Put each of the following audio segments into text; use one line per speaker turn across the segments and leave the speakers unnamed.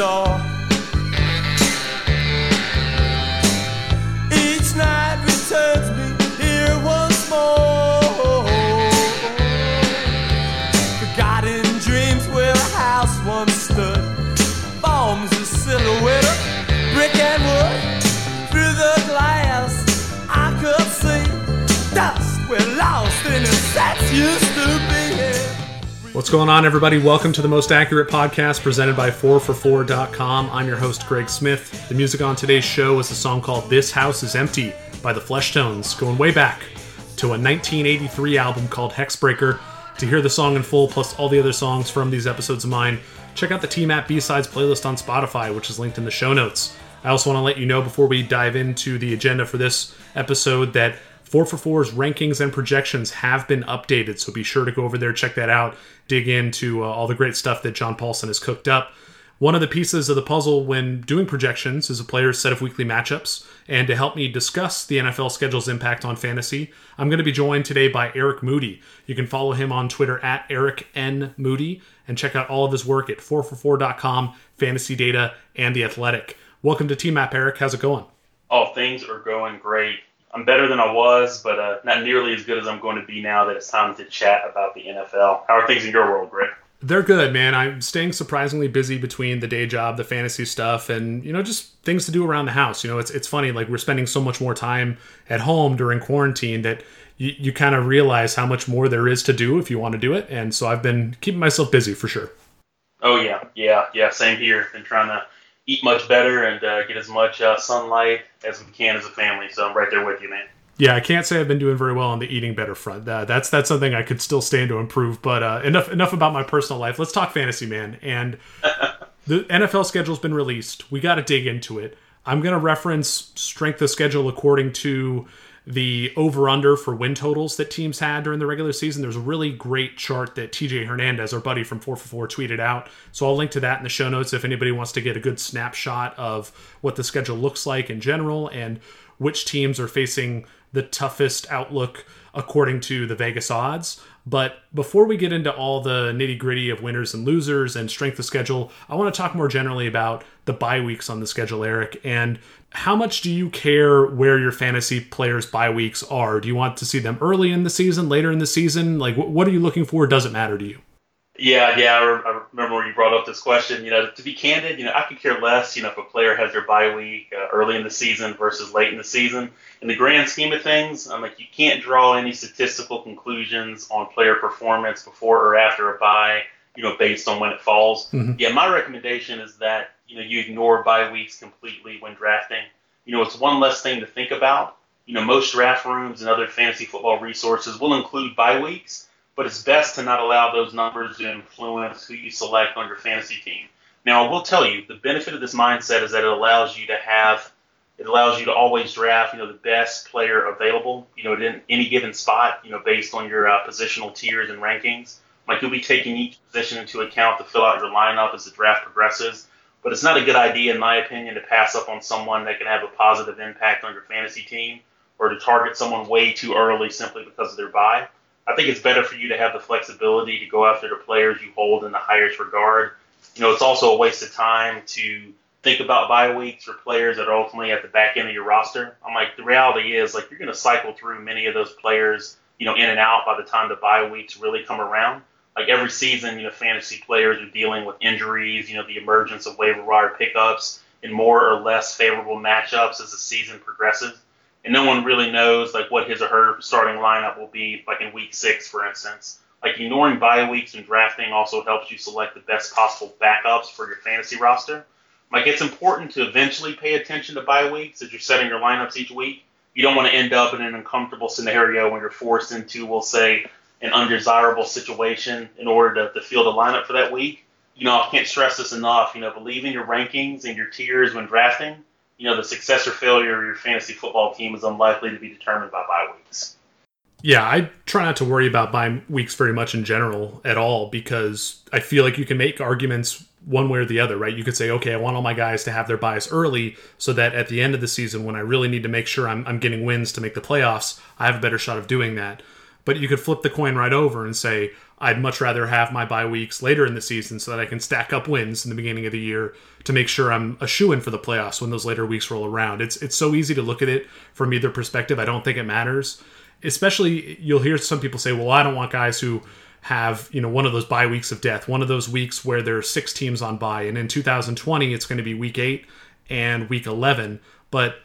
door.
What's going on, everybody? Welcome to the most accurate podcast presented by 4for4.com. I'm your host, Greg Smith. The music on today's show is a song called This House is Empty by the Fleshtones, going way back to a 1983 album called Hexbreaker. To hear the song in full, plus all the other songs from these episodes of mine, check out the TMAP B-Sides playlist on Spotify, which is linked in the show notes. I also want to let you know before we dive into the agenda for this episode that 4for4's rankings and projections have been updated, so be sure to go over there, check that out, dig into uh, all the great stuff that John Paulsen has cooked up. One of the pieces of the puzzle when doing projections is a player's set of weekly matchups. And to help me discuss the NFL schedule's impact on fantasy, I'm going to be joined today by Eric Moody. You can follow him on Twitter at Eric N. Moody and check out all of his work at 4for4.com, Fantasy Data, and The Athletic. Welcome to TMAP, Eric. How's it going?
Oh, things are going great. I'm better than I was, but uh, not nearly as good as I'm going to be now that it's time to chat about the NFL. How are things in your world, Greg?
They're good, man. I'm staying surprisingly busy between the day job, the fantasy stuff, and you know, just things to do around the house. You know, it's it's funny, like we're spending so much more time at home during quarantine that you, you kind of realize how much more there is to do if you want to do it. And so I've been keeping myself busy for sure.
Oh yeah, yeah, yeah. Same here. Been trying to eat much better and uh, get as much uh, sunlight as we can as a family. So I'm right there with you, man.
Yeah, I can't say I've been doing very well on the eating better front. Uh, that's that's something I could still stand to improve. But uh, enough enough about my personal life. Let's talk fantasy, man. And the NFL schedule's been released. We got to dig into it. I'm going to reference strength of schedule according to the over under for win totals that teams had during the regular season. There's a really great chart that TJ Hernandez, our buddy from 4for4, tweeted out. So I'll link to that in the show notes if anybody wants to get a good snapshot of what the schedule looks like in general and which teams are facing the toughest outlook according to the Vegas odds. But before we get into all the nitty gritty of winners and losers and strength of schedule, I want to talk more generally about the bye weeks on the schedule, Eric. And how much do you care where your fantasy players' bye weeks are? Do you want to see them early in the season, later in the season? Like, what are you looking for? Does it matter to you?
Yeah, yeah, I, re- I remember when you brought up this question. You know, to be candid, you know, I could care less. You know, if a player has their bye week uh, early in the season versus late in the season. In the grand scheme of things, I'm like, you can't draw any statistical conclusions on player performance before or after a bye. You know, based on when it falls.
Mhm.
Yeah, my recommendation is that you know you ignore bye weeks completely when drafting. You know, it's one less thing to think about. You know, most draft rooms and other fantasy football resources will include bye weeks but it's best to not allow those numbers to influence who you select on your fantasy team. Now, I will tell you, the benefit of this mindset is that it allows you to have, it allows you to always draft, you know, the best player available, you know, in any given spot, you know, based on your uh, positional tiers and rankings. Like you'll be taking each position into account to fill out your lineup as the draft progresses. But it's not a good idea, in my opinion, to pass up on someone that can have a positive impact on your fantasy team or to target someone way too early simply because of their bye. I think it's better for you to have the flexibility to go after the players you hold in the highest regard. You know, it's also a waste of time to think about bye weeks for players that are ultimately at the back end of your roster. I'm like, the reality is, like, you're going to cycle through many of those players, you know, in and out by the time the bye weeks really come around. Like every season, you know, fantasy players are dealing with injuries, you know, the emergence of waiver wire pickups and more or less favorable matchups as the season progresses and no one really knows like what his or her starting lineup will be like in week six, for instance. Like ignoring bye weeks and drafting also helps you select the best possible backups for your fantasy roster. Like it's important to eventually pay attention to bye weeks as you're setting your lineups each week. You don't want to end up in an uncomfortable scenario when you're forced into, we'll say, an undesirable situation in order to, to field a lineup for that week. You know, I can't stress this enough. You know, believe in your rankings and your tiers when drafting you know, the success or failure of your fantasy football team is unlikely to be determined by bye weeks.
Yeah, I try not to worry about bye weeks very much in general at all because I feel like you can make arguments one way or the other, right? You could say, okay, I want all my guys to have their byes early so that at the end of the season, when I really need to make sure I'm, I'm getting wins to make the playoffs, I have a better shot of doing that. But you could flip the coin right over and say, I'd much rather have my bye weeks later in the season so that I can stack up wins in the beginning of the year to make sure I'm a shoo in for the playoffs when those later weeks roll around. It's it's so easy to look at it from either perspective. I don't think it matters. Especially you'll hear some people say, Well, I don't want guys who have, you know, one of those bye weeks of death, one of those weeks where there are six teams on bye. And in 2020 it's going to be week eight and week eleven. But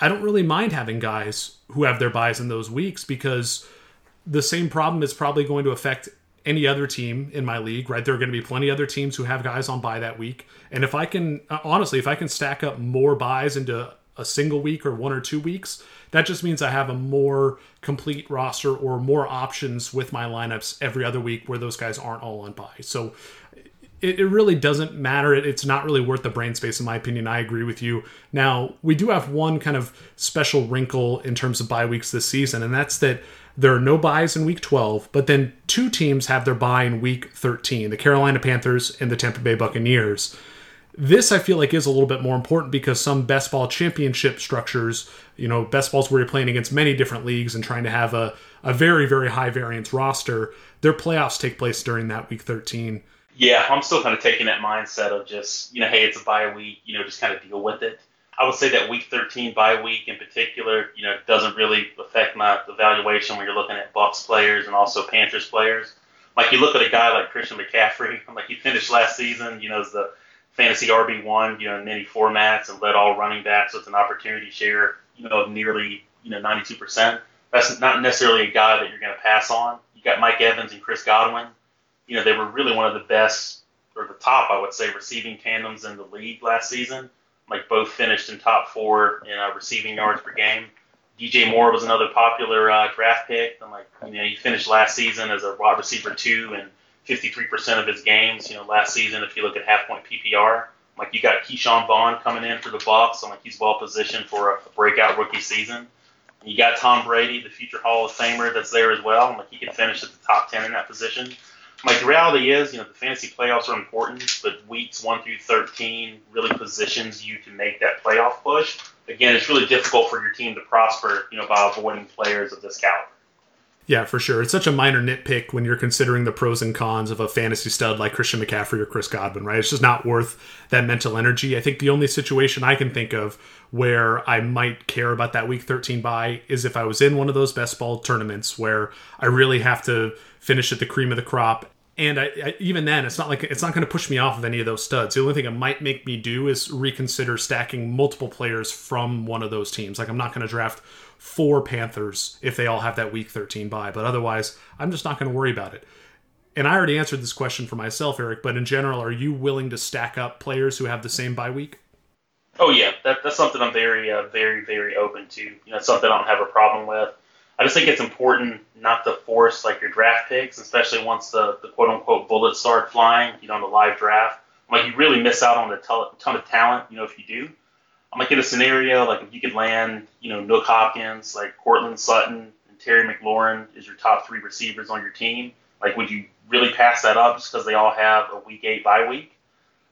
I don't really mind having guys who have their byes in those weeks because the same problem is probably going to affect any other team in my league, right? There are going to be plenty other teams who have guys on bye that week. And if I can, uh, honestly, if I can stack up more byes into a single week or one or two weeks, that just means I have a more complete roster or more options with my lineups every other week where those guys aren't all on bye. So it, it really doesn't matter. It, it's not really worth the brain space, in my opinion. I agree with you. Now, we do have one kind of special wrinkle in terms of bye weeks this season, and that's that there are no byes in week 12, but then two teams have their bye in week 13 the Carolina Panthers and the Tampa Bay Buccaneers. This I feel like is a little bit more important because some best ball championship structures, you know, best balls where you're playing against many different leagues and trying to have a, a very, very high variance roster, their playoffs take place during that week 13.
Yeah, I'm still kind of taking that mindset of just, you know, hey, it's a bye week, you know, just kind of deal with it. I would say that week 13 bye week in particular, you know, doesn't really affect my evaluation when you're looking at Bucs players and also Panthers players. Like you look at a guy like Christian McCaffrey, like he finished last season, you know, as the fantasy RB one, you know, in many formats and led all running backs with an opportunity share, you know, of nearly, you know, 92%. That's not necessarily a guy that you're going to pass on. You got Mike Evans and Chris Godwin. You know, they were really one of the best or the top, I would say, receiving tandems in the league last season like both finished in top four in uh, receiving yards per game. DJ Moore was another popular uh, draft pick. And like you know, he finished last season as a wide receiver two in 53% of his games. You know, last season, if you look at half point PPR, like you got Ke'Shawn Vaughn coming in for the Bucs, and like he's well positioned for a breakout rookie season. And you got Tom Brady, the future Hall of Famer, that's there as well. And like he can finish at the top 10 in that position like the reality is, you know, the fantasy playoffs are important, but weeks one through thirteen really positions you to make that playoff push. Again, it's really difficult for your team to prosper, you know, by avoiding players of this caliber.
Yeah, for sure. It's such a minor nitpick when you're considering the pros and cons of a fantasy stud like Christian McCaffrey or Chris Godwin, right? It's just not worth that mental energy. I think the only situation I can think of where I might care about that week 13 bye is if I was in one of those best ball tournaments where I really have to finish at the cream of the crop. And I, I, even then, it's not like it's not going to push me off of any of those studs. The only thing it might make me do is reconsider stacking multiple players from one of those teams. Like I'm not going to draft four Panthers if they all have that Week 13 bye, but otherwise, I'm just not going to worry about it. And I already answered this question for myself, Eric. But in general, are you willing to stack up players who have the same bye week?
Oh yeah, that, that's something I'm very, uh, very, very open to. You know, something I don't have a problem with. I just think it's important not to force like your draft picks, especially once the, the quote unquote bullets start flying, you know, in the live draft. I'm Like you really miss out on a ton of talent, you know, if you do. I'm like in a scenario like if you could land, you know, Nuk Hopkins, like Courtland Sutton and Terry McLaurin is your top three receivers on your team. Like, would you really pass that up just because they all have a week eight bye week?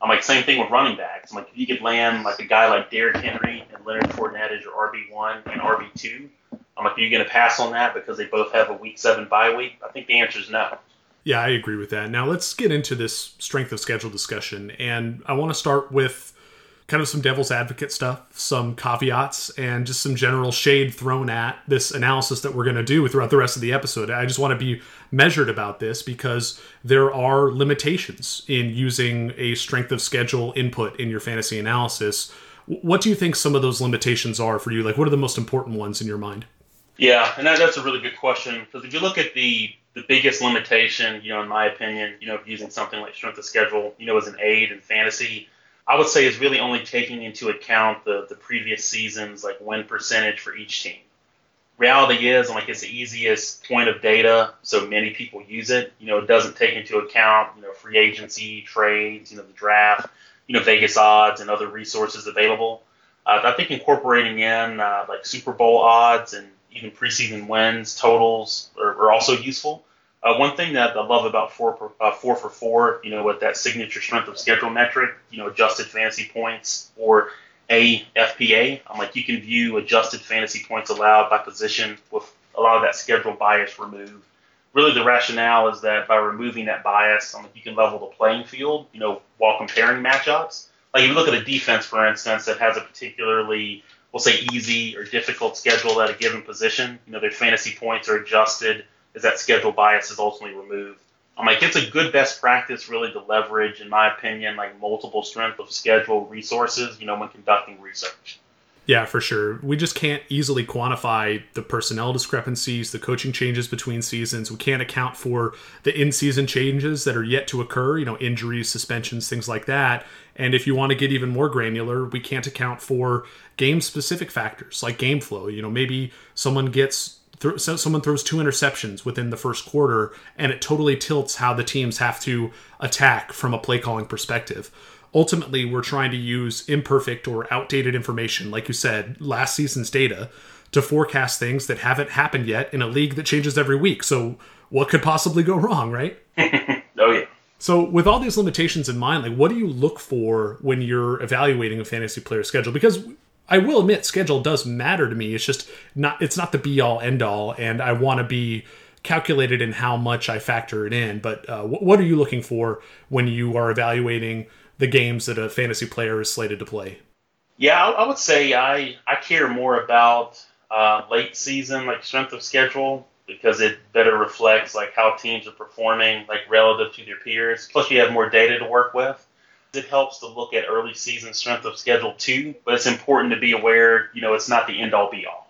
I'm like same thing with running backs. I'm like if you could land like a guy like Derrick Henry and Leonard Fournette as your RB one and RB two, I'm like, are you going to pass on that because they both have a week seven bye week? I think the answer is no.
Yeah, I agree with that. Now let's get into this strength of schedule discussion, and I want to start with kind of some devil's advocate stuff, some caveats, and just some general shade thrown at this analysis that we're going to do throughout the rest of the episode. I just want to be measured about this because there are limitations in using a strength of schedule input in your fantasy analysis. What do you think some of those limitations are for you? Like, what are the most important ones in your mind?
Yeah, and that, that's a really good question because if you look at the the biggest limitation, you know, in my opinion, you know, using something like strength of schedule, you know, as an aid in fantasy, I would say is really only taking into account the the previous seasons like win percentage for each team. Reality is, like, it's the easiest point of data, so many people use it. You know, it doesn't take into account, you know, free agency, trades, you know, the draft, you know, Vegas odds and other resources available. Uh, I think incorporating in uh, like Super Bowl odds and even preseason wins, totals are, are also useful. Uh, one thing that I love about four, per, uh, four for four, you know, with that signature strength of schedule metric, you know, adjusted fantasy points or AFPA, I'm like you can view adjusted fantasy points allowed by position with a lot of that schedule bias removed. Really, the rationale is that by removing that bias, um, you can level the playing field, you know, while comparing matchups. Like if you look at a defense, for instance, that has a particularly, we'll say, easy or difficult schedule at a given position, you know, their fantasy points are adjusted as that schedule bias is ultimately removed. I'm like, it's a good best practice, really, to leverage, in my opinion, like multiple strength of schedule resources, you know, when conducting research.
Yeah, for sure. We just can't easily quantify the personnel discrepancies, the coaching changes between seasons. We can't account for the in season changes that are yet to occur, you know, injuries, suspensions, things like that. And if you want to get even more granular, we can't account for game specific factors like game flow. You know, maybe someone gets th- someone throws two interceptions within the first quarter and it totally tilts how the teams have to attack from a play calling perspective ultimately we're trying to use imperfect or outdated information, like you said, last season's data, to forecast things that haven't happened yet in a league that changes every week. So what could possibly go wrong, right?
oh yeah.
So with all these limitations in mind, like what do you look for when you're evaluating a fantasy player schedule? Because I will admit schedule does matter to me. It's just not it's not the be all end all and I want to be calculated in how much I factor it in. But uh, what are you looking for when you are evaluating the games that a fantasy player is slated to play?
Yeah, I, I would say I I care more about uh, late season like strength of schedule because it better reflects like how teams are performing like relative to their peers. Plus, you have more data to work with. It helps to look at early season strength of schedule too, but it's important to be aware. You know, it's not the end all be all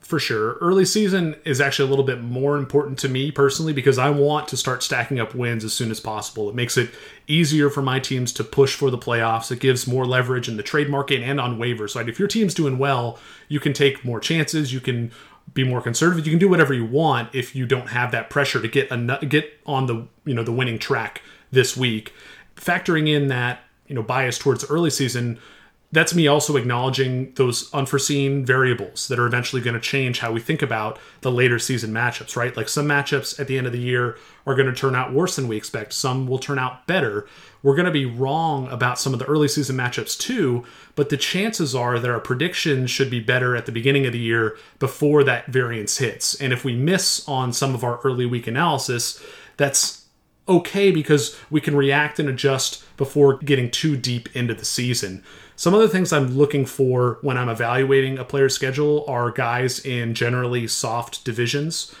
for sure. Early season is actually a little bit more important to me personally because I want to start stacking up wins as soon as possible. It makes it easier for my teams to push for the playoffs. It gives more leverage in the trade market and on waivers. So if your team's doing well, you can take more chances. You can be more conservative. You can do whatever you want if you don't have that pressure to get a, get on the you know the winning track this week. Factoring in that you know bias towards early season that's me also acknowledging those unforeseen variables that are eventually going to change how we think about the later season matchups, right? Like some matchups at the end of the year are going to turn out worse than we expect, some will turn out better. We're going to be wrong about some of the early season matchups too, but the chances are that our predictions should be better at the beginning of the year before that variance hits. And if we miss on some of our early week analysis, that's okay because we can react and adjust before getting too deep into the season. Some other things I'm looking for when I'm evaluating a player's schedule are guys in generally soft divisions.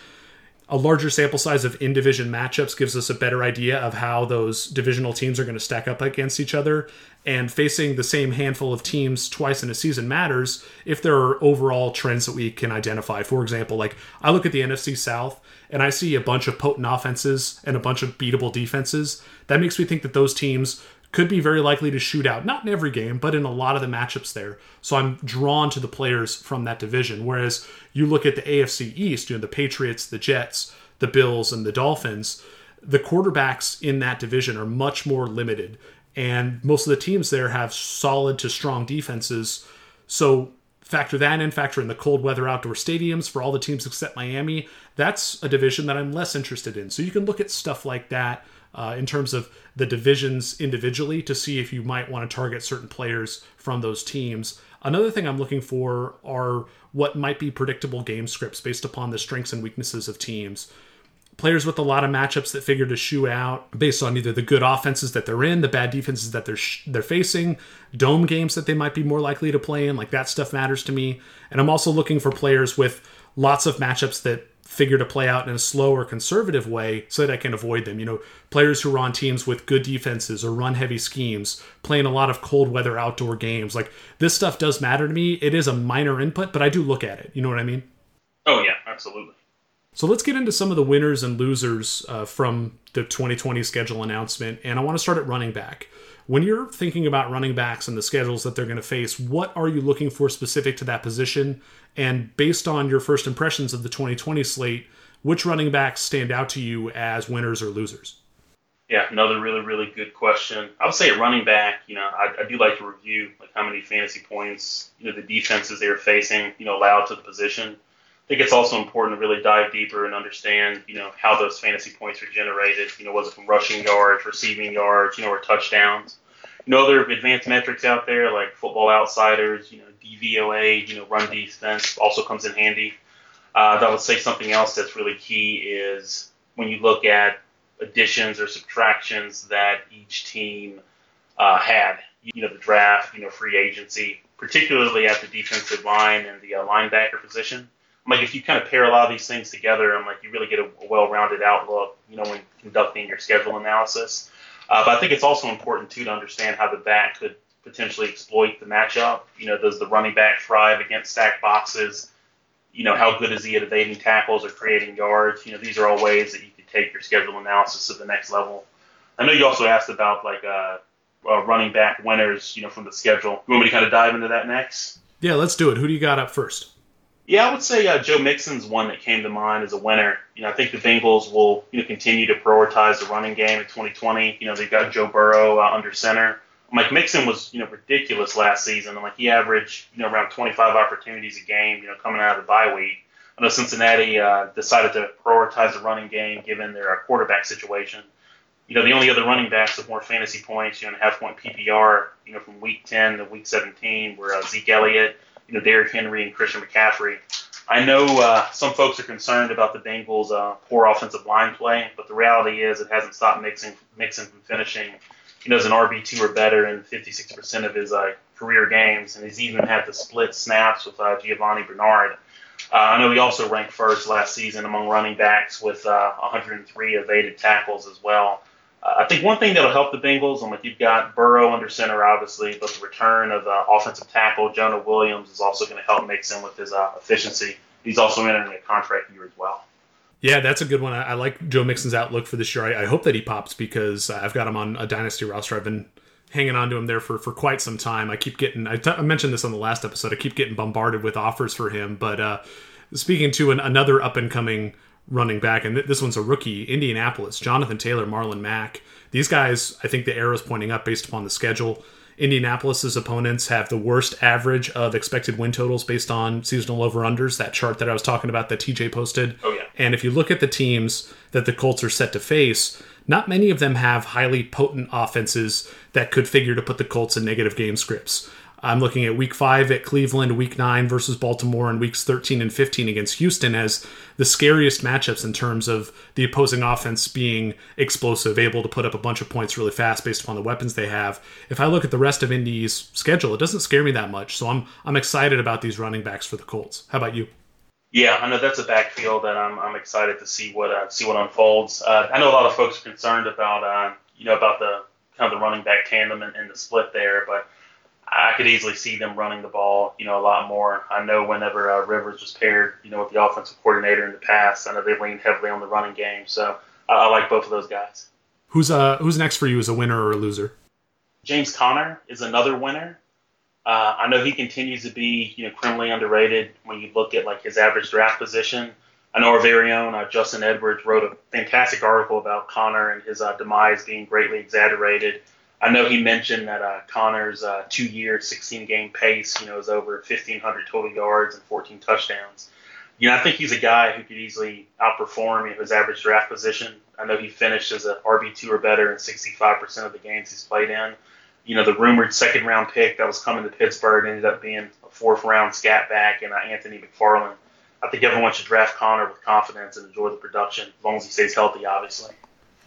A larger sample size of in division matchups gives us a better idea of how those divisional teams are going to stack up against each other. And facing the same handful of teams twice in a season matters if there are overall trends that we can identify. For example, like I look at the NFC South and I see a bunch of potent offenses and a bunch of beatable defenses. That makes me think that those teams could be very likely to shoot out, not in every game, but in a lot of the matchups there. So I'm drawn to the players from that division. Whereas you look at the AFC East, you know, the Patriots, the Jets, the Bills, and the Dolphins, the quarterbacks in that division are much more limited. And most of the teams there have solid to strong defenses. So factor that in, factor in the cold weather outdoor stadiums for all the teams except Miami. That's a division that I'm less interested in. So you can look at stuff like that uh, in terms of the divisions individually to see if you might want to target certain players from those teams. Another thing I'm looking for are what might be predictable game scripts based upon the strengths and weaknesses of teams. Players with a lot of matchups that figure to shoe out based on either the good offenses that they're in, the bad defenses that they're sh- they're facing, dome games that they might be more likely to play in, like that stuff matters to me. And I'm also looking for players with lots of matchups that figure to play out in a slow or conservative way so that I can avoid them. You know, players who are on teams with good defenses or run heavy schemes, playing a lot of cold weather outdoor games. Like this stuff does matter to me. It is a minor input, but I do look at it. You know what I mean?
Oh, yeah, absolutely.
So let's get into some of the winners and losers uh, from the 2020 schedule announcement. And I want to start at running back. When you're thinking about running backs and the schedules that they're going to face, what are you looking for specific to that position? And based on your first impressions of the 2020 slate, which running backs stand out to you as winners or losers?
Yeah, another really, really good question. I would say running back, you know, I, I do like to review like how many fantasy points, you know, the defenses they're facing, you know, allowed to the position. I think it's also important to really dive deeper and understand, you know, how those fantasy points are generated. You know, was it from rushing yards, receiving yards, you know, or touchdowns? You know, other advanced metrics out there like Football Outsiders, you know, DVOA, you know, run defense also comes in handy. Uh, I would say something else that's really key is when you look at additions or subtractions that each team uh, had. You know, the draft, you know, free agency, particularly at the defensive line and the uh, linebacker position. I'm like, if you kind of pair a lot of these things together, I'm like, you really get a, well-rounded outlook, you know, when conducting your schedule analysis. Uh, but I think it's also important too to understand how the back could potentially exploit the matchup. You know, does the running back thrive against stacked boxes? You know, how good is he at evading tackles or creating yards? You know, these are all ways that you could take your schedule analysis to the next level. I know you also asked about like uh, uh, running back winners, you know, from the schedule. You want me to kind of dive into that next?
Yeah, let's do it. Who do you got up first?
Yeah, I would say uh, Joe Mixon's one that came to mind as a winner. You know, I think the Bengals will you know continue to prioritize the running game in 2020. You know, they've got Joe Burrow uh, under center. Mike Mixon was you know ridiculous last season, and like he averaged you know around 25 opportunities a game. You know, coming out of the bye week. I know Cincinnati uh, decided to prioritize the running game given their uh, quarterback situation. You know, the only other running backs with more fantasy points, you know, in half point PPR, you know, from week 10 to week 17 were uh, Zeke Elliott you know, Derrick Henry and Christian McCaffrey. I know uh, some folks are concerned about the Bengals' uh, poor offensive line play, but the reality is it hasn't stopped Mixon, Mixon from finishing, know, as an RB two or better in 56% of his uh, career games, and he's even had to split snaps with uh, Giovani Bernard. Uh, I know he also ranked first last season among running backs with uh, 103 evaded tackles as well. I think one thing that'll help the Bengals, I'm like you've got Burrow under center, obviously, but the return of uh, offensive tackle Jonah Williams is also going to help Mixon with his uh, efficiency. He's also entering a contract year as well.
Yeah, that's a good one. I, I like Joe Mixon's outlook for this year. I, I, hope that he pops because I've got him on a dynasty roster. I've been hanging on to him there for, for quite some time. I keep getting, I, t- I mentioned this on the last episode, I keep getting bombarded with offers for him. But uh, speaking to an, another up and coming running back, and th- this one's a rookie, Indianapolis, Jonathan Taylor, Marlon Mack. These guys, I think the arrow is pointing up based upon the schedule. Indianapolis's opponents have the worst average of expected win totals based on seasonal over unders. That chart that I was talking about that TJ posted.
Oh yeah.
And if you look at the teams that the Colts are set to face, not many of them have highly potent offenses that could figure to put the Colts in negative game scripts. I'm looking at week five at Cleveland, week nine versus Baltimore, and weeks 13 and 15 against Houston as the scariest matchups in terms of the opposing offense being explosive, able to put up a bunch of points really fast based upon the weapons they have. If I look at the rest of Indy's schedule, it doesn't scare me that much. So I'm I'm excited about these running backs for the Colts. How about you?
Yeah, I know that's a backfield that I'm, I'm excited to see what uh, see what unfolds. Uh, I know a lot of folks are concerned about uh, you know about the kind of the running back tandem and, and the split there, but I could easily see them running the ball, you know, a lot more. I know whenever uh, Rivers was paired, you know, with the offensive coordinator in the past, I know they leaned heavily on the running game. So uh, I like both of those guys.
Who's uh who's next for you as a winner or a loser?
James Conner is another winner. Uh, I know he continues to be, you know, criminally underrated when you look at like his average draft position. I know our very own uh, Justin Edwards wrote a fantastic article about Conner and his uh, demise being greatly exaggerated. I know he mentioned that uh, Conner's uh, two-year, 16-game pace, you know, is over 1,500 total yards and 14 touchdowns. You know, I think he's a guy who could easily outperform you know, his average draft position. I know he finished as a RB2 or better in 65% of the games he's played in. You know, the rumored second-round pick that was coming to Pittsburgh ended up being a fourth-round scat back and uh, Anthony McFarland. I think everyone should draft Conner with confidence and enjoy the production, as long as he stays healthy, obviously.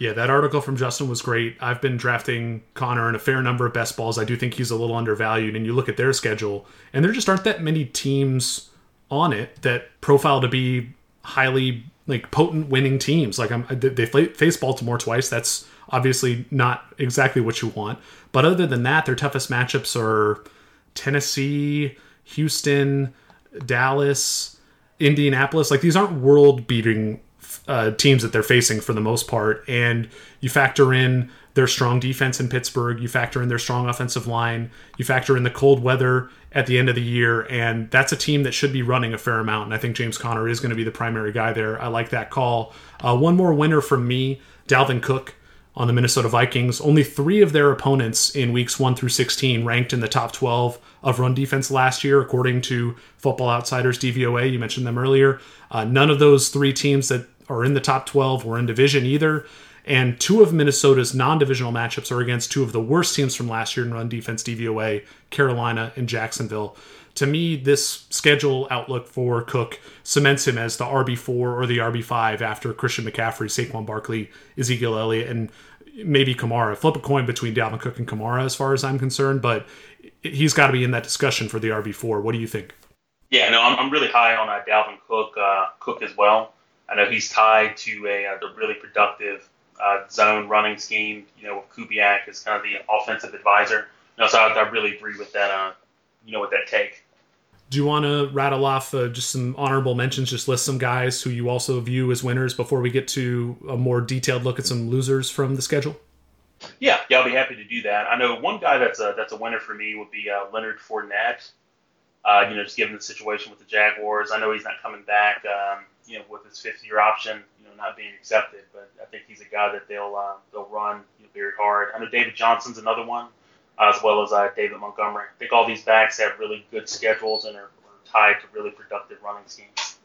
Yeah, that article from Justin was great. I've been drafting Conner in a fair number of best balls. I do think he's a little undervalued, and you look at their schedule, and there just aren't that many teams on it that profile to be highly like potent winning teams. Like I'm, they face Baltimore twice. That's obviously not exactly what you want. But other than that, their toughest matchups are Tennessee, Houston, Dallas, Indianapolis. Like these aren't world beating uh, teams that they're facing for the most part. And you factor in their strong defense in Pittsburgh, you factor in their strong offensive line, you factor in the cold weather at the end of the year, and that's a team that should be running a fair amount. And I think James Conner is going to be the primary guy there. I like that call. Uh, one more winner from me, Dalvin Cook on the Minnesota Vikings. Only three of their opponents in weeks 1 through 16 ranked in the top 12 of run defense last year, according to Football Outsiders DVOA. You mentioned them earlier. Uh, none of those three teams that are in the top 12 or in division either. And two of Minnesota's non divisional matchups are against two of the worst teams from last year in run defense DVOA, Carolina and Jacksonville. to me, this schedule outlook for Cook cements him as the RB4 or the RB5 after Christian McCaffrey, Saquon Barkley, Ezekiel Elliott, and maybe Kamara. Flip a coin between Dalvin Cook and Kamara as far as I'm concerned, but he's got to be in that discussion for the RB4. What do you think?
Yeah, no, I'm, I'm really high on uh, Dalvin Cook, uh, Cook as well. I know he's tied to a, a uh, really productive uh, zone running scheme. You know, with Kubiak as kind of the offensive advisor. You know, so I, I really agree with that. Uh, you know, with that take.
Do you want to rattle off uh, just some honorable mentions? Just list some guys who you also view as winners before we get to a more detailed look at some losers from the schedule.
Yeah, yeah, I'll be happy to do that. I know one guy that's a that's a winner for me would be uh, Leonard Fournette. Uh, you know, just given the situation with the Jaguars, I know he's not coming back. Um, you know, with his fifth year option, you know, not being accepted, but I think he's a guy that they'll uh, they'll run you know, very hard. I know David Johnson's another one as well as uh, David Montgomery. I think all these backs have really good schedules and are, are tied to really productive running schemes.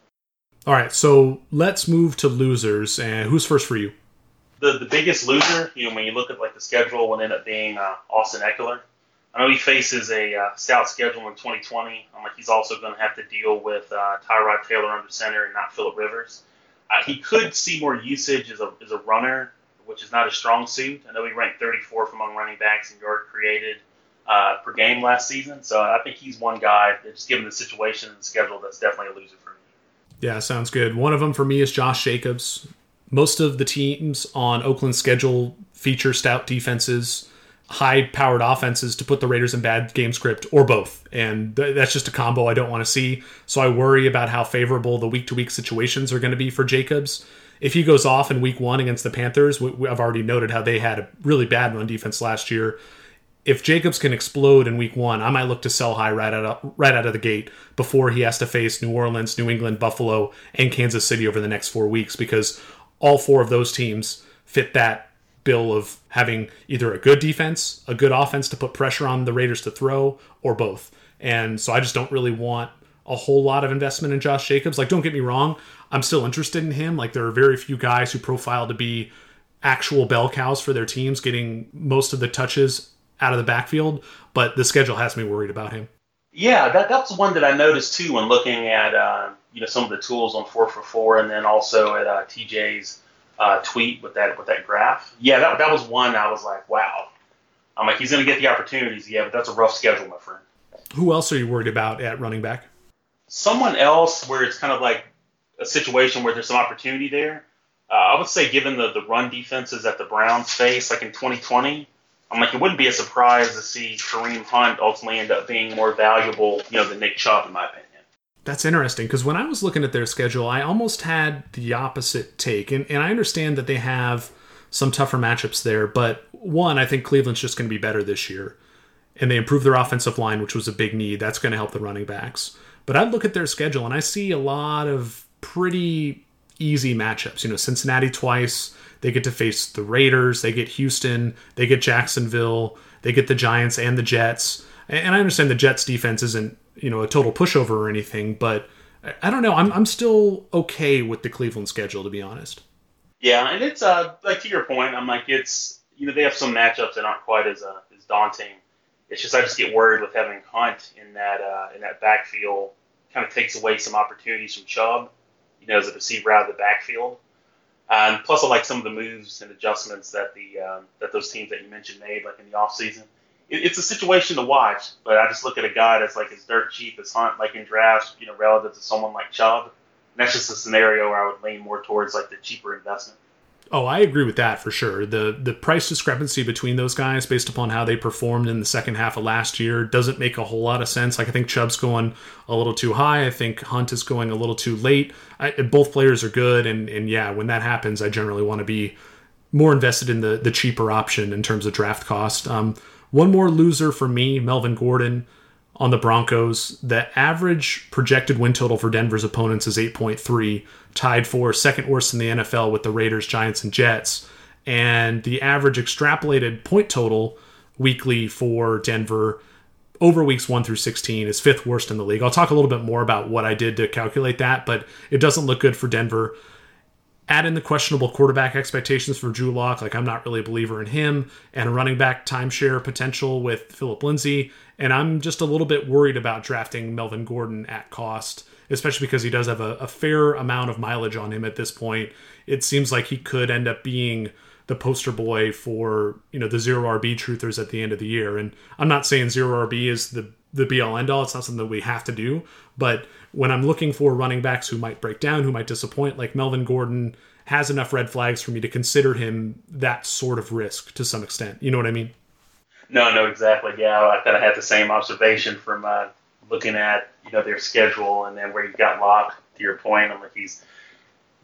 All right, so let's move to losers. And who's first for you?
The the biggest loser, you know, when you look at like the schedule, would end up being uh, Austin Ekeler. I know he faces a uh, stout schedule in 2020. I'm like he's also going to have to deal with uh, Tyrod Taylor under center and not Philip Rivers. Uh, he could see more usage as a as a runner which is not a strong suit. I know he ranked 34th among running backs in yard created uh, per game last season. So I think he's one guy just given the situation and the schedule, that's definitely a loser for me.
Yeah, sounds good. One of them for me is Josh Jacobs. Most of the teams on Oakland's schedule feature stout defenses, high powered offenses to put the Raiders in bad game script, or both. And th- that's just a combo I don't want to see. So I worry about how favorable the week to week situations are going to be for Jacobs if he goes off in week one against the Panthers, we, I've already noted how they had a really bad run defense last year. If Jacobs can explode in week one, I might look to sell high right out of, right out of the gate before he has to face New Orleans, New England, Buffalo, and Kansas City over the next four weeks because all four of those teams fit that bill of having either a good defense, a good offense to put pressure on the Raiders to throw, or both. And so I just don't really want a whole lot of investment in Josh Jacobs. Like, don't get me wrong, I'm still interested in him. Like there are very few guys who profile to be actual bell cows for their teams, getting most of the touches out of the backfield. But the schedule has me worried about him.
Yeah, that that's one that I noticed too when looking at uh, you know some of the tools on four for four, and then also at uh, TJ's uh, tweet with that with that graph. Yeah, that that was one I was like, wow. I'm like, he's going to get the opportunities, yeah, but that's a rough schedule, my friend.
Who else are you worried about at running back?
Someone else where it's kind of like a situation where there's some opportunity there. Uh, I would say, given the, the run defenses that the Browns face, like in 2020, I'm like, it wouldn't be a surprise to see Kareem Hunt ultimately end up being more valuable, you know, than Nick Chubb, in my opinion.
That's interesting because when I was looking at their schedule, I almost had the opposite take. And, and I understand that they have some tougher matchups there, but one, I think Cleveland's just going to be better this year. And they improve their offensive line, which was a big need. That's going to help the running backs. But I look at their schedule and I see a lot of pretty easy matchups. You know, Cincinnati twice. They get to face the Raiders. They get Houston. They get Jacksonville. They get the Giants and the Jets. And I understand the Jets defense isn't, you know, a total pushover or anything, but I don't know. I'm, I'm still okay with the Cleveland schedule, to be honest.
Yeah, and it's uh like to your point. I'm like it's you know they have some matchups that aren't quite as uh, as daunting. It's just I just get worried with having Hunt in that uh, in that backfield kind of takes away some opportunities from Chubb you know, as a receiver out of the backfield. And plus, I like some of the moves and adjustments that the um, that those teams that you mentioned made, like in the offseason. It, it's a situation to watch, but I just look at a guy that's like as dirt cheap as Hunt, like in drafts, you know, relative to someone like Chubb. And that's just a scenario where I would lean more towards like the cheaper investment.
Oh, I agree with that for sure. The the price discrepancy between those guys based upon how they performed in the second half of last year doesn't make a whole lot of sense. Like I think Chubb's going a little too high. I think Hunt is going a little too late. I, both players are good and and yeah, when that happens, I generally want to be more invested in the the cheaper option in terms of draft cost. Um, one more loser for me, Melvin Gordon on the Broncos. The average projected win total for Denver's opponents is 8.3 tied for second worst in the NFL with the Raiders, Giants, and Jets. And the average extrapolated point total weekly for Denver over weeks 1 through 16 is fifth worst in the league. I'll talk a little bit more about what I did to calculate that, but it doesn't look good for Denver. Add in the questionable quarterback expectations for Drew Lock. Like, I'm not really a believer in him, and a running back timeshare potential with Philip Lindsay. And I'm just a little bit worried about drafting Melvin Gordon at cost, especially because he does have a, a fair amount of mileage on him at this point. It seems like he could end up being the poster boy for you know the zero RB truthers at the end of the year. And I'm not saying zero RB is the the be all end all. It's not something that we have to do. But when I'm looking for running backs who might break down, who might disappoint, like Melvin Gordon has enough red flags for me to consider him that sort of risk to some extent. You know what I mean?
No, no, exactly. Yeah, I kind of had the same observation from uh, looking at you know their schedule and then where you got locked. To your point, I'm like he's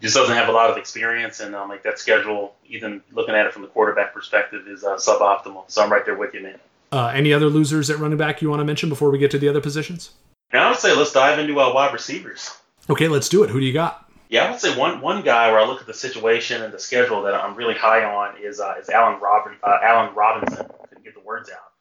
just doesn't have a lot of experience, and um, like that schedule, even looking at it from the quarterback perspective, is uh, suboptimal. So I'm right there with you, man.
Uh, any other losers at running back you want to mention before we get to the other positions?
Now I would say let's dive into uh, wide receivers.
Okay, let's do it. Who do you got?
Yeah, I would say one one guy where I look at the situation and the schedule that I'm really high on is uh, is Allen Robin uh, Allen Robinson. I couldn't get the words out.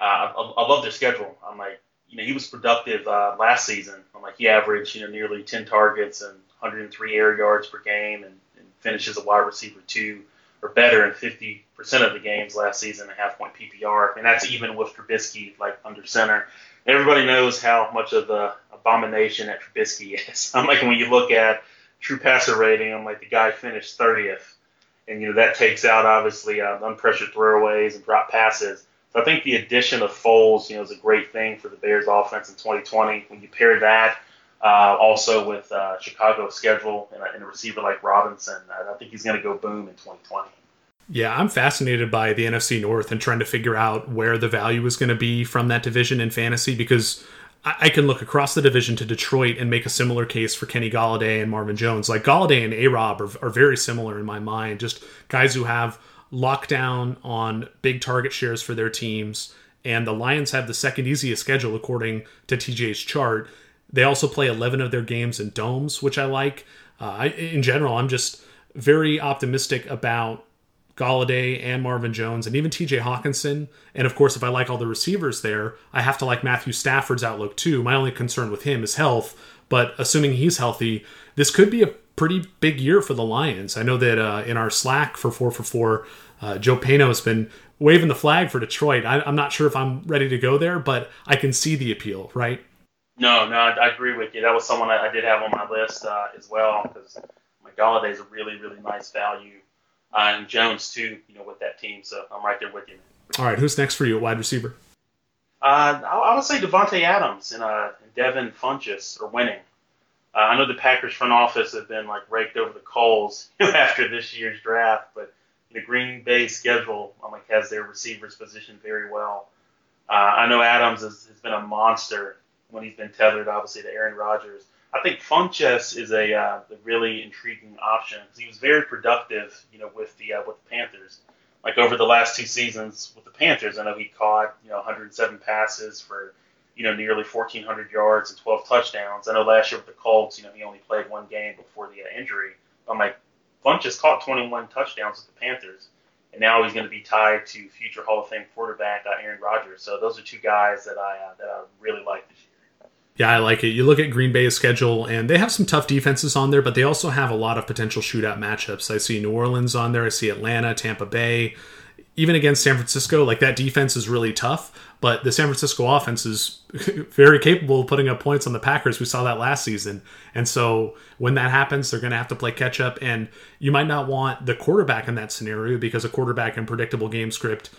Uh, I, I love their schedule. I'm like, you know, he was productive uh, last season. I'm like, he averaged you know nearly 10 targets and 103 air yards per game, and, and finishes a wide receiver two or better in 50% of the games last season, a half point PPR, and that's even with Trubisky like under center. Everybody knows how much of the abomination that Trubisky is. I'm like when you look at true passer rating, I'm like the guy finished 30th, and you know that takes out obviously uh, unpressured throwaways and drop passes. So I think the addition of Foles, you know, is a great thing for the Bears offense in 2020. When you pair that uh, also with uh, Chicago's schedule and a, and a, receiver like Robinson, I, I think he's going to go boom in 2020.
Yeah, I'm fascinated by the NFC North and trying to figure out where the value is going to be from that division in fantasy because I can look across the division to Detroit and make a similar case for Kenny Golladay and Marvin Jones. Like Galladay and A Rob are, are very similar in my mind, just guys who have lockdown on big target shares for their teams. And the Lions have the second easiest schedule according to TJ's chart. They also play 11 of their games in domes, which I like. Uh, I, in general, I'm just very optimistic about Golladay and Marvin Jones and even TJ Hockenson. And of course, if I like all the receivers there, I have to like Matthew Stafford's outlook too. My only concern with him is health, but assuming he's healthy, this could be a pretty big year for the Lions. I know that uh, in our Slack for 4 for 4, uh, Joe Pano has been waving the flag for Detroit. I, am not sure if I'm ready to go there, but I can see the appeal, right?
No, no, I, I agree with you. That was someone I, I did have on my list uh, as well because my Golladay is a really, really nice value. Uh, and Jones, too, you know, with that team. So I'm right there with you.
All right, who's next for you at wide receiver?
Uh, I, I would say Davante Adams and, uh, Devin Funchess are winning. Uh, I know the Packers front office have been like raked over the coals after this year's draft, but the Green Bay schedule um, like has their receivers positioned very well. Uh, I know Adams has, has, been a monster when he's been tethered, obviously, to Aaron Rodgers. I think Funchess is a, uh, really intriguing option because he was very productive, you know, with the uh, with the Panthers. Like over the last two seasons with the Panthers, I know he caught you know 107 passes for you know, nearly 1,400 yards and 12 touchdowns. I know last year with the Colts, you know, he only played one game before the uh, injury. But my Funchess caught 21 touchdowns with the Panthers, and now he's going to be tied to future Hall of Fame quarterback uh, Aaron Rodgers. So those are two guys that I uh, that I really like this.
Yeah, I like it. You look at Green Bay's schedule, and they have some tough defenses on there, but they also have a lot of potential shootout matchups. I see New Orleans on there. I see Atlanta, Tampa Bay even against San Francisco, like that defense is really tough, but the San Francisco offense is very capable of putting up points on the Packers. We saw that last season. And so when that happens, they're going to have to play catch up. And you might not want the quarterback in that scenario because a quarterback in predictable game script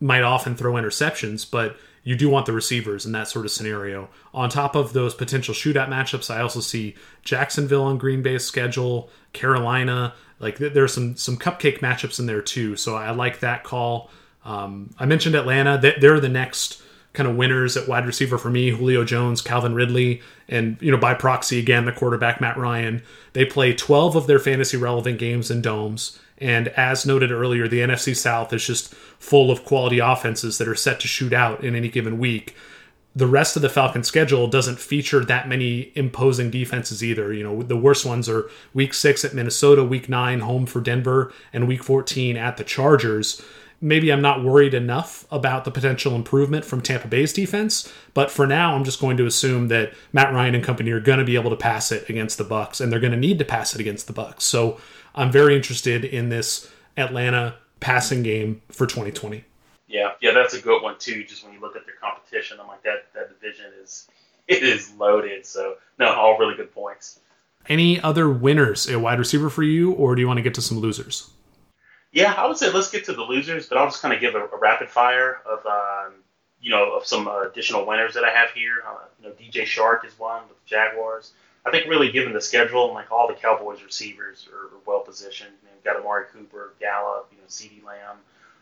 might often throw interceptions, but you do want the receivers in that sort of scenario. On top of those potential shootout matchups, I also see Jacksonville on Green Bay's schedule, Carolina, like there's some some cupcake matchups in there too. So I like that call. Um, I mentioned Atlanta. They're the next kind of winners at wide receiver for me. Julio Jones, Calvin Ridley, and you know by proxy again the quarterback Matt Ryan. They play 12 of their fantasy relevant games in domes. And as noted earlier, the NFC South is just full of quality offenses that are set to shoot out in any given week the rest of the Falcon schedule doesn't feature that many imposing defenses either. You know, the worst ones are week six at Minnesota, week nine home for Denver, and week 14 at the Chargers. Maybe I'm not worried enough about the potential improvement from Tampa Bay's defense, but for now, I'm just going to assume that Matt Ryan and company are going to be able to pass it against the Bucs and they're going to need to pass it against the Bucs. So I'm very interested in this Atlanta passing game for 2020.
Yeah, yeah, that's a good one too. Just when you look at their competition, I'm like that that division is it is loaded. So no, all really good points.
Any other winners a wide receiver for you, or do you want to get to some losers?
Yeah, I would say let's get to the losers, but I'll just kind of give a, a rapid fire of um, you know of some uh, additional winners that I have here. Uh, you know, DJ Chark is one with the Jaguars. I think really given the schedule, and like all the Cowboys receivers are, are well positioned. You know, got Amari Cooper, Gallup, you know, CeeDee Lamb.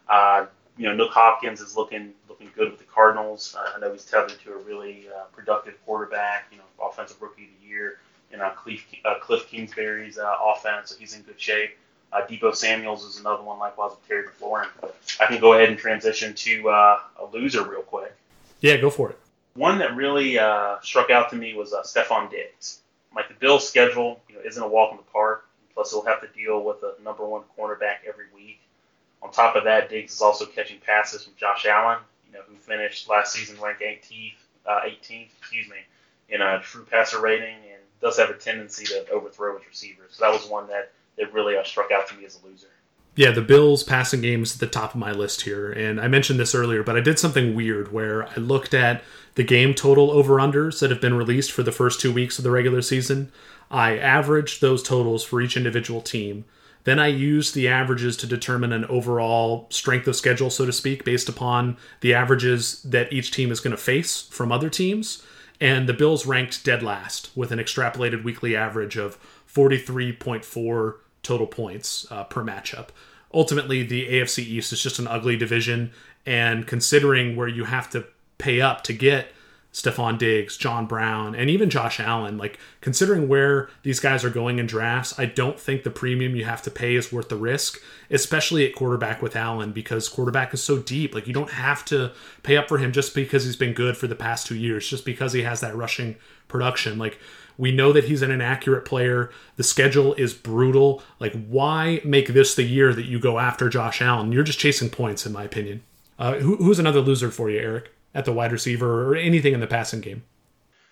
Uh, you know, Nuk Hopkins is looking looking good with the Cardinals. Uh, I know he's tethered to a really uh, productive quarterback. You know, offensive rookie of the year in uh, Cliff, uh, Cliff Kingsbury's uh, offense, so he's in good shape. Uh, Deebo Samuel's is another one, likewise with Terry McLaurin. I can go ahead and transition to uh, a loser real quick.
Yeah, go for it.
One that really uh, struck out to me was uh, Stefon Diggs. Like the Bills' schedule, you know, isn't a walk in the park. Plus, he'll have to deal with a number one cornerback every week. On top of that, Diggs is also catching passes from Josh Allen, you know, who finished last season ranked 18th, uh, 18th, excuse me, in a true passer rating, and does have a tendency to overthrow his receivers. So that was one that that really uh, struck out to me as a loser.
Yeah, the Bills passing game is at the top of my list here. And I mentioned this earlier, but I did something weird where I looked at the game total over unders that have been released for the first two weeks of the regular season. I averaged those totals for each individual team. Then I used the averages to determine an overall strength of schedule, so to speak, based upon the averages that each team is going to face from other teams. And the Bills ranked dead last with an extrapolated weekly average of 43.4 total points uh, per matchup. Ultimately, the AFC East is just an ugly division, and considering where you have to pay up to get Stefon Diggs, John Brown, and even Josh Allen, like considering where these guys are going in drafts, I don't think the premium you have to pay is worth the risk, especially at quarterback with Allen, because quarterback is so deep. Like you don't have to pay up for him just because he's been good for the past two years, just because he has that rushing production. Like we know that he's an inaccurate player. The schedule is brutal. Like, why make this the year that you go after Josh Allen? You're just chasing points, in my opinion. Uh, who, who's another loser for you, Eric, at the wide receiver or anything in the passing game?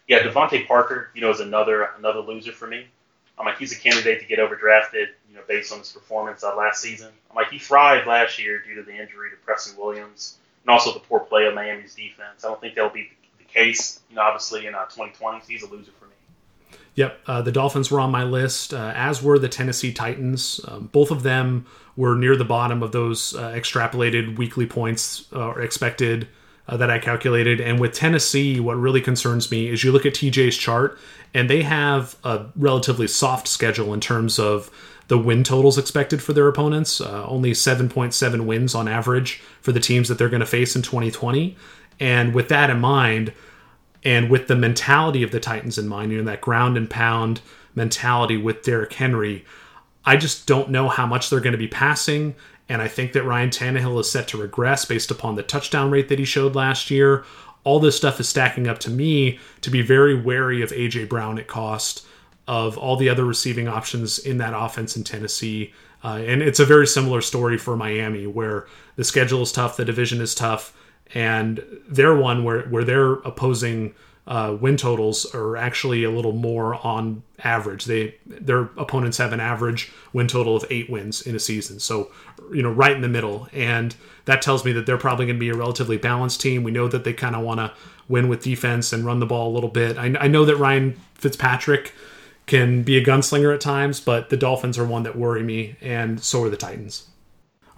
Yeah, DeVante Parker, you know, is another another loser for me. I'm like he's a candidate to get overdrafted, you know, based on his performance uh, last season. I'm like he thrived last year due to the injury to Preston Williams and also the poor play of Miami's defense. I don't think that'll be the case, you know, obviously in uh, 2020. So he's a loser.
Yep, uh, the Dolphins were on my list, uh, as were the Tennessee Titans. Um, both of them were near the bottom of those uh, extrapolated weekly points uh, or expected uh, that I calculated. And with Tennessee, what really concerns me is you look at TJ's chart, and they have a relatively soft schedule in terms of the win totals expected for their opponents. Uh, only 7.7 wins on average for the teams that they're going to face in 2020. And with that in mind, and with the mentality of the Titans in mind, you know, that ground and pound mentality with Derrick Henry, I just don't know how much they're going to be passing. And I think that Ryan Tannehill is set to regress based upon the touchdown rate that he showed last year. All this stuff is stacking up to me to be very wary of A.J. Brown at cost, of all the other receiving options in that offense in Tennessee. Uh, and it's a very similar story for Miami, where the schedule is tough, the division is tough and they're one where where their opposing uh, win totals are actually a little more on average. They their opponents have an average win total of eight wins in a season, so you know right in the middle, and that tells me that they're probably going to be a relatively balanced team. We know that they kind of want to win with defense and run the ball a little bit. I, I know that Ryan Fitzpatrick can be a gunslinger at times, but the Dolphins are one that worry me, and so are the Titans.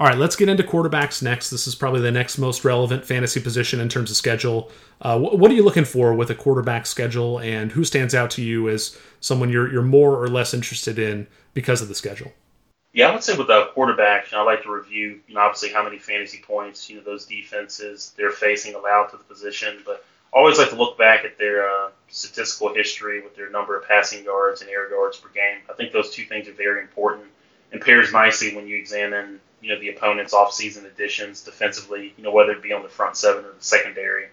All right, let's get into quarterbacks next. This is probably the next most relevant fantasy position in terms of schedule. Uh, what are you looking for with a quarterback schedule, and who stands out to you as someone you're you're more or less interested in because of the schedule?
Yeah, I would say with the quarterback, you know, I like to review, you know, obviously how many fantasy points, you know, those defenses they're facing allowed to the position, but I always like to look back at their uh, statistical history with their number of passing yards and air yards per game. I think those two things are very important and pairs nicely when you examine you know the opponent's offseason additions defensively, you know whether it be on the front seven or the secondary.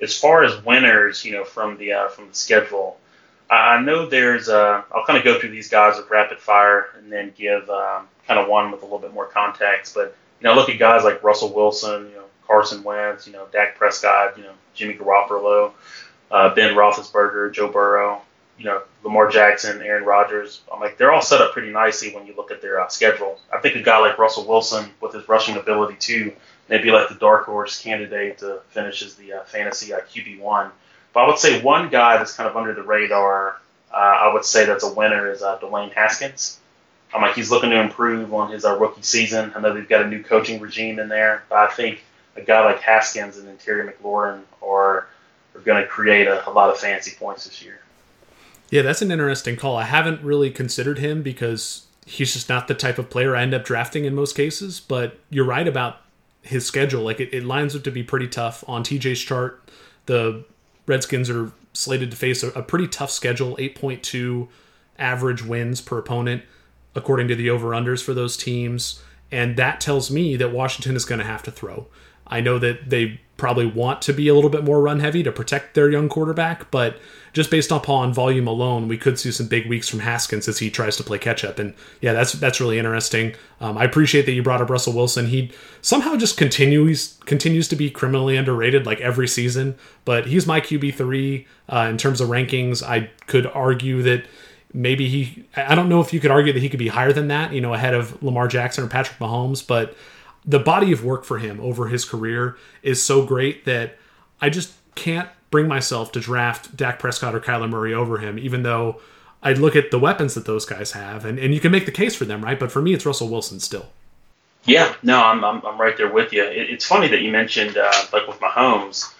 As far as winners, you know from the uh, from the schedule, I know there's uh, I'll kind of go through these guys with rapid fire and then give um, kind of one with a little bit more context. But you know look at guys like Russell Wilson, you know Carson Wentz, you know Dak Prescott, you know Jimmy Garoppolo, uh, Ben Roethlisberger, Joe Burrow. You know, Lamar Jackson, Aaron Rodgers. I'm like, they're all set up pretty nicely when you look at their uh, schedule. I think a guy like Russell Wilson, with his rushing ability too, maybe like the dark horse candidate to finish as the uh, fantasy uh, QB one. But I would say one guy that's kind of under the radar, uh, I would say that's a winner is uh, Dwayne Haskins. I'm like, he's looking to improve on his uh, rookie season. I know they've got a new coaching regime in there, but I think a guy like Haskins and Terry McLaurin are are going to create a, a lot of fancy points this year.
Yeah, that's an interesting call. I haven't really considered him because he's just not the type of player I end up drafting in most cases. But you're right about his schedule. Like it, it lines up to be pretty tough on TJ's chart. The Redskins are slated to face a, a pretty tough schedule 8.2 average wins per opponent, according to the over unders for those teams. And that tells me that Washington is going to have to throw. I know that they probably want to be a little bit more run heavy to protect their young quarterback, but just based upon volume alone, we could see some big weeks from Haskins as he tries to play catch up. And yeah, that's that's really interesting. Um, I appreciate that you brought up Russell Wilson. He somehow just continues continues to be criminally underrated like every season, but he's my QB three uh, in terms of rankings. I could argue that maybe he I don't know if you could argue that he could be higher than that, you know, ahead of Lamar Jackson or Patrick Mahomes, but the body of work for him over his career is so great that I just can't bring myself to draft Dak Prescott or Kyler Murray over him, even though I'd look at the weapons that those guys have, and, and you can make the case for them, right? But for me, it's Russell Wilson still.
Yeah, no, I'm, I'm, I'm right there with you. It, it's funny that you mentioned, uh, like with Mahomes,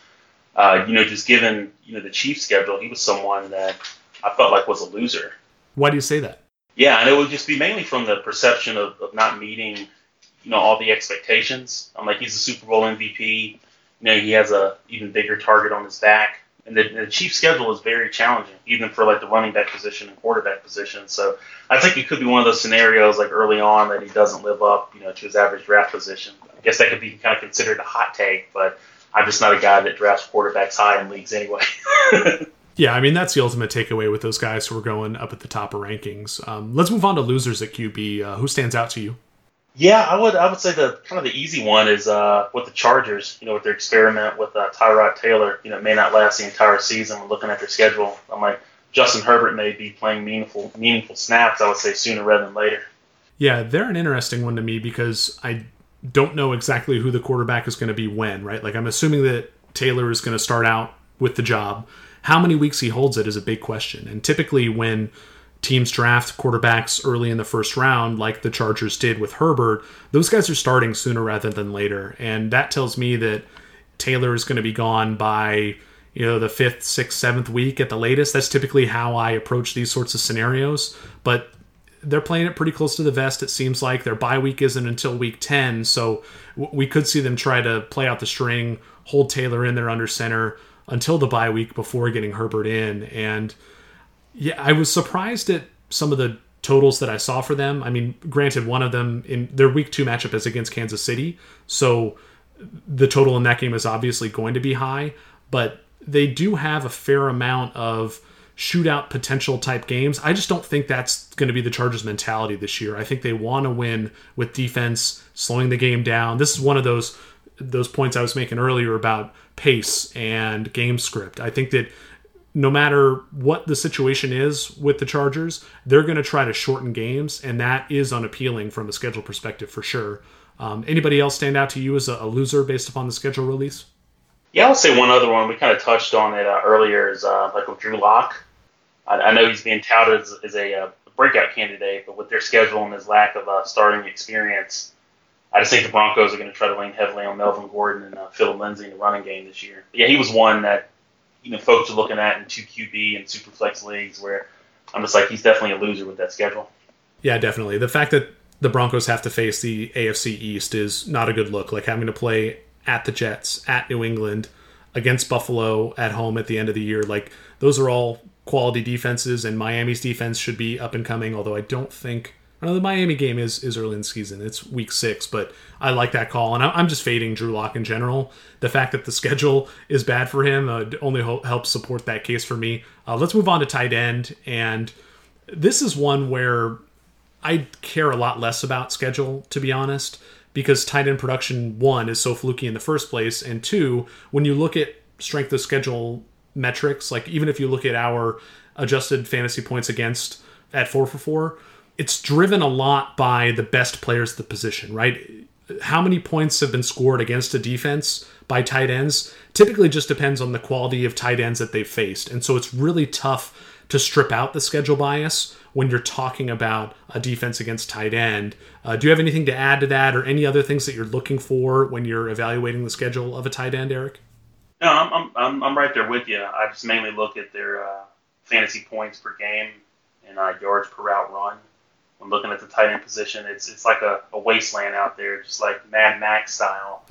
uh, you know, just given, you know, the Chiefs schedule, he was someone that I felt like was a loser.
Why do you say that?
Yeah, and it would just be mainly from the perception of, of not meeting – you know all the expectations. I'm like he's a Super Bowl MVP. You know he has a even bigger target on his back, and the, the Chiefs' schedule is very challenging, even for like the running back position and quarterback position. So I think it could be one of those scenarios like early on that he doesn't live up, you know, to his average draft position. I guess that could be kind of considered a hot take, but I'm just not a guy that drafts quarterbacks high in leagues anyway.
Yeah, I mean that's the ultimate takeaway with those guys who are going up at the top of rankings. Um, let's move on to losers at QB. Uh, who stands out to you?
Yeah, I would. I would say the kind of the easy one is uh, with the Chargers. You know, with their experiment with uh, Tyrod Taylor. You know, it may not last the entire season. We're looking at their schedule. I'm like, Justin Herbert may be playing meaningful meaningful snaps. I would say sooner rather than later.
Yeah, they're an interesting one to me because I don't know exactly who the quarterback is going to be when. Right, like I'm assuming that Taylor is going to start out with the job. How many weeks he holds it is a big question. And typically, when teams draft quarterbacks early in the first round, like the Chargers did with Herbert, those guys are starting sooner rather than later. And that tells me that Taylor is going to be gone by you know the fifth, sixth, seventh week at the latest. That's typically how I approach these sorts of scenarios. But they're playing it pretty close to the vest. It seems like their bye week isn't until week ten, so we could see them try to play out the string, hold Taylor in there under center until the bye week before getting Herbert in. And yeah, I was surprised at some of the totals that I saw for them. I mean, granted, one of them in their week two matchup is against Kansas City, so the total in that game is obviously going to be high, but they do have a fair amount of shootout potential type games. I just don't think that's going to be the Chargers mentality this year. I think they want to win with defense, slowing the game down. This is one of those those points I was making earlier about pace and game script. I think that no matter what the situation is with the Chargers, they're going to try to shorten games, and that is unappealing from a schedule perspective for sure. Um, anybody else stand out to you as a, a, loser based upon the schedule release?
Yeah, I'll say one other one. We kind of touched on it uh, earlier, is uh, like with Drew Lock. I, I, know he's being touted as, as a uh, breakout candidate, but with their schedule and his lack of uh, starting experience, I just think the Broncos are going to try to lean heavily on Melvin Gordon and uh, Phillip Lindsay in the running game this year. But yeah, he was one that you know folks are looking at in two QB and super flex leagues where I'm just like he's definitely a loser with that schedule.
Yeah, definitely. The fact that the Broncos have to face the AFC East is not a good look. Like having to play at the Jets, at New England, against Buffalo at home at the end of the year. Like those are all quality defenses, and Miami's defense should be up and coming. Although I don't think I know the Miami game is is early in the season. It's week six, but I like that call, and I'm just fading Drew Lock in general. The fact that the schedule is bad for him uh, only helps support that case for me. Uh, let's move on to tight end, and this is one where I care a lot less about schedule, to be honest, because tight end production one is so fluky in the first place, and two, when you look at strength of schedule metrics, like even if you look at our adjusted fantasy points against at four for four, it's driven a lot by the best players at the position, right? How many points have been scored against a defense by tight ends typically just depends on the quality of tight ends that they've faced. And so it's really tough to strip out the schedule bias when you're talking about a defense against tight end. Uh, do you have anything to add to that or any other things that you're looking for when you're evaluating the schedule of a tight end, Eric?
No, I'm, I'm, I'm right there with you. I just mainly look at their uh, fantasy points per game and uh, yards per route run. When looking at the tight end position, it's it's like a, a wasteland out there, just like Mad Max style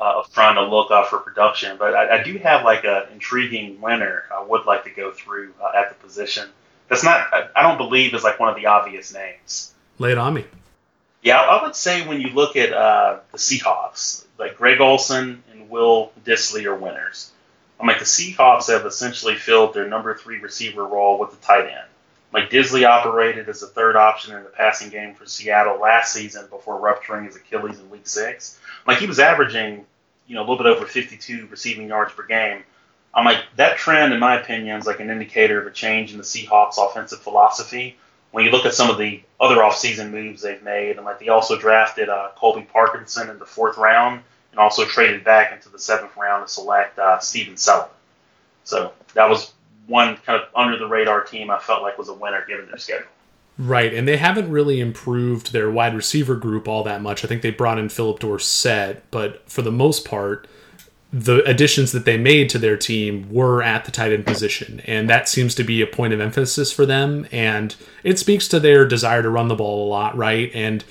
uh, of trying to look up for production. But I, I do have like an intriguing winner I would like to go through uh, at the position. That's not I don't believe is like one of the obvious names.
Lay it on me.
Yeah, I would say when you look at uh, the Seahawks, like Greg Olsen and Will Dissly are winners. I'm like the Seahawks have essentially filled their number three receiver role with the tight end. Like Dissly operated as a third option in the passing game for Seattle last season before rupturing his Achilles in Week Six. Like he was averaging, you know, a little bit over 52 receiving yards per game. I'm like that trend, in my opinion, is like an indicator of a change in the Seahawks' offensive philosophy. When you look at some of the other offseason moves they've made, and like they also drafted uh, Colby Parkinson in the fourth round, and also traded back into the seventh round to select uh, Stephen Sullivan. So that was one kind of under the radar team I felt like was a winner given their schedule.
Right, and they haven't really improved their wide receiver group all that much. I think they brought in Phillip Dorsett, but for the most part, the additions that they made to their team were at the tight end position, and that seems to be a point of emphasis for them. And it speaks to their desire to run the ball a lot, right? And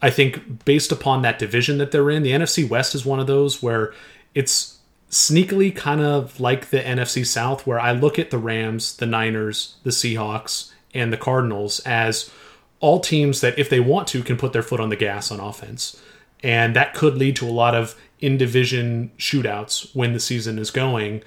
I think based upon that division that they're in, the NFC West is one of those where it's sneakily kind of like the NFC South, where I look at the Rams, the Niners, the Seahawks, and the Cardinals as all teams that, if they want to, can put their foot on the gas on offense. And that could lead to a lot of in division shootouts when the season is going.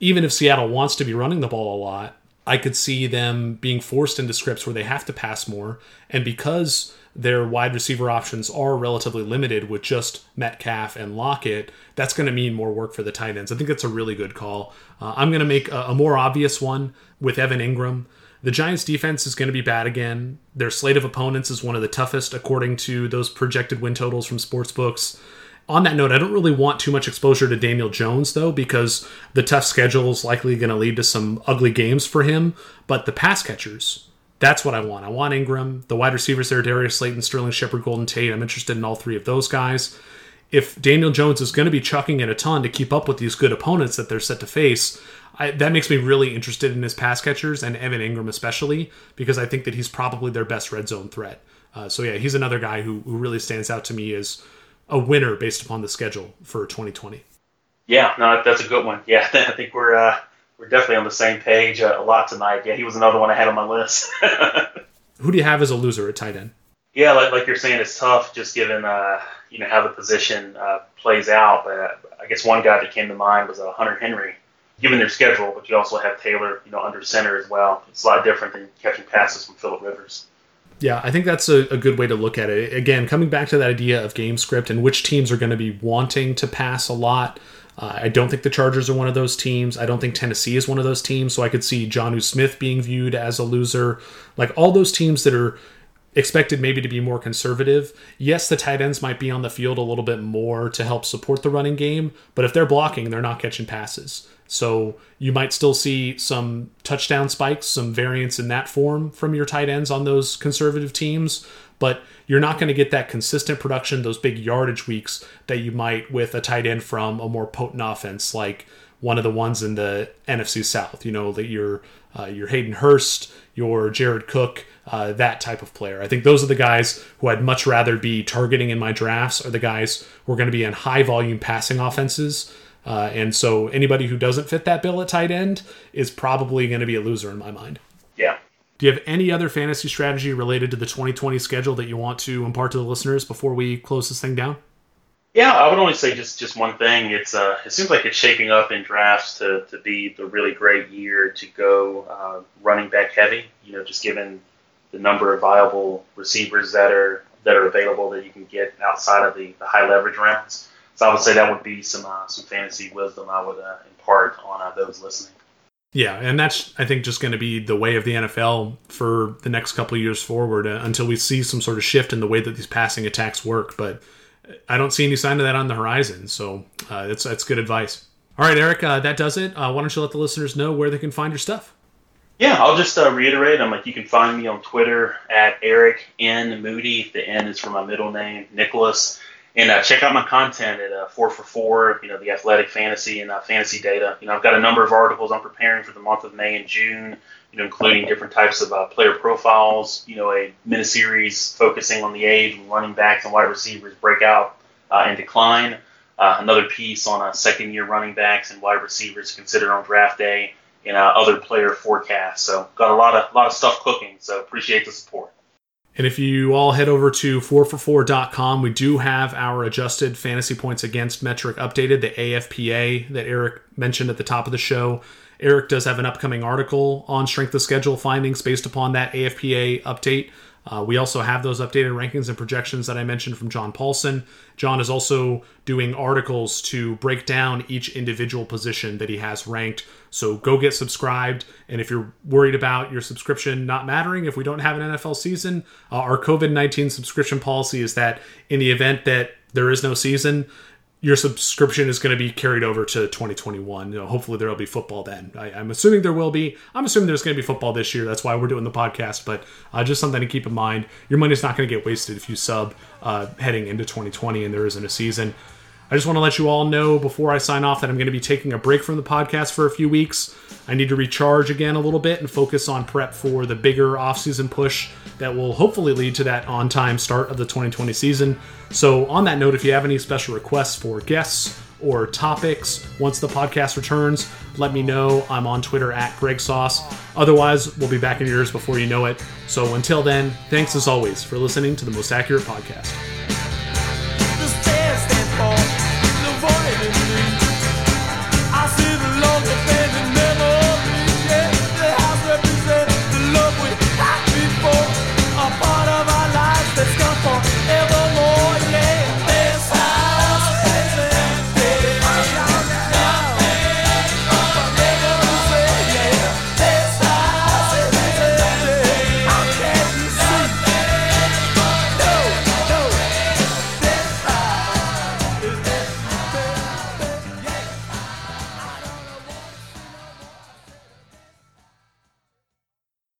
Even if Seattle wants to be running the ball a lot, I could see them being forced into scripts where they have to pass more. And because their wide receiver options are relatively limited with just Metcalf and Lockett, that's going to mean more work for the tight ends. I think that's a really good call. Uh, I'm going to make a, a more obvious one with Evan Engram. The Giants' defense is going to be bad again. Their slate of opponents is one of the toughest, according to those projected win totals from sportsbooks. On that note, I don't really want too much exposure to Daniel Jones, though, because the tough schedule is likely going to lead to some ugly games for him. But the pass catchers, that's what I want. I want Engram, The wide receivers there, Darius Slayton, Sterling Shepard, Golden Tate. I'm interested in all three of those guys. If Daniel Jones is going to be chucking in a ton to keep up with these good opponents that they're set to face, I, that makes me really interested in his pass catchers and Evan Engram especially because I think that he's probably their best red zone threat. Uh, so yeah, he's another guy who, who really stands out to me as a winner based upon the schedule for 2020.
Yeah, no, that's a good one. Yeah, I think we're uh, we're definitely on the same page uh, a lot tonight. Yeah, he was another one I had on my list.
Who do you have as a loser at tight end?
Yeah, like, like you're saying, it's tough just given uh, you know how the position uh, plays out. But uh, I guess one guy that came to mind was uh, Hunter Henry, given their schedule. But you also have Taylor, you know, under center as well. It's a lot different than catching passes from Philip Rivers.
Yeah, I think that's a, a, good way to look at it. Again, coming back to that idea of game script and which teams are going to be wanting to pass a lot. Uh, I don't think the Chargers are one of those teams. I don't think Tennessee is one of those teams. So I could see Jonnu Smith being viewed as a loser. Like all those teams that are expected maybe to be more conservative. Yes, the tight ends might be on the field a little bit more to help support the running game, but if they're blocking, they're not catching passes. So you might still see some touchdown spikes, some variance in that form from your tight ends on those conservative teams, but you're not going to get that consistent production, those big yardage weeks that you might with a tight end from a more potent offense like one of the ones in the NFC South. You know that your uh, your Hayden Hurst, your Jared Cook, uh, that type of player. I think those are the guys who I'd much rather be targeting in my drafts. Are the guys who are going to be in high volume passing offenses. Uh, and so anybody who doesn't fit that bill at tight end is probably going to be a loser in my mind. Do you have any other fantasy strategy related to the 2020 schedule that you want to impart to the listeners before we close this thing down?
Yeah, I would only say just just one thing. It's uh, it seems like it's shaping up in drafts to, to be the really great year to go uh, running back heavy. You know, just given the number of viable receivers that are that are available that you can get outside of the, the high leverage rounds. So I would say that would be some uh, some fantasy wisdom I would uh, impart on uh, those listening.
Yeah, and that's I think just going to be the way of the NFL for the next couple years forward uh, until we see some sort of shift in the way that these passing attacks work. But I don't see any sign of that on the horizon. So uh, that's that's good advice. All right, Eric, uh, that does it. Uh, why don't you let the listeners know where they can find your stuff?
Yeah, I'll just uh, reiterate. I'm like, you can find me on Twitter at Eric N Moody. The N is for my middle name, Nicholas. And uh, check out my content at uh, Four for Four. You know, the athletic fantasy and uh, fantasy data. You know, I've got a number of articles I'm preparing for the month of May and June. You know, including different types of uh, player profiles. You know, a miniseries focusing on the age when running backs and wide receivers break out uh, and decline. Uh, another piece on second year running backs and wide receivers considered on draft day and other player forecasts. So got a lot of lot of stuff cooking. So appreciate the support.
And if you all head over to 4for4.com, we do have our adjusted fantasy points against metric updated, the AFPA that Eric mentioned at the top of the show. Eric does have an upcoming article on strength of schedule findings based upon that AFPA update. Uh, we also have those updated rankings and projections that I mentioned from John Paulsen. John is also doing articles to break down each individual position that he has ranked. So go get subscribed. And if you're worried about your subscription not mattering, if we don't have an NFL season, uh, our COVID 19 subscription policy is that in the event that there is no season, your subscription is going to be carried over to 2021. You know, hopefully there will be football then. I, am assuming there will be. I'm assuming there's going to be football this year. That's why we're doing the podcast. But uh, just something to keep in mind. Your money's not going to get wasted if you sub uh, heading into 2020 and there isn't a season. I just want to let you all know before I sign off that I'm going to be taking a break from the podcast for a few weeks. I need to recharge again a little bit and focus on prep for the bigger offseason push that will hopefully lead to that on time start of the 2020 season. So, on that note, if you have any special requests for guests or topics once the podcast returns, let me know. I'm on Twitter at Greg Sauce. Otherwise, we'll be back in yours before you know it. So, until then, thanks as always for listening to the most accurate podcast.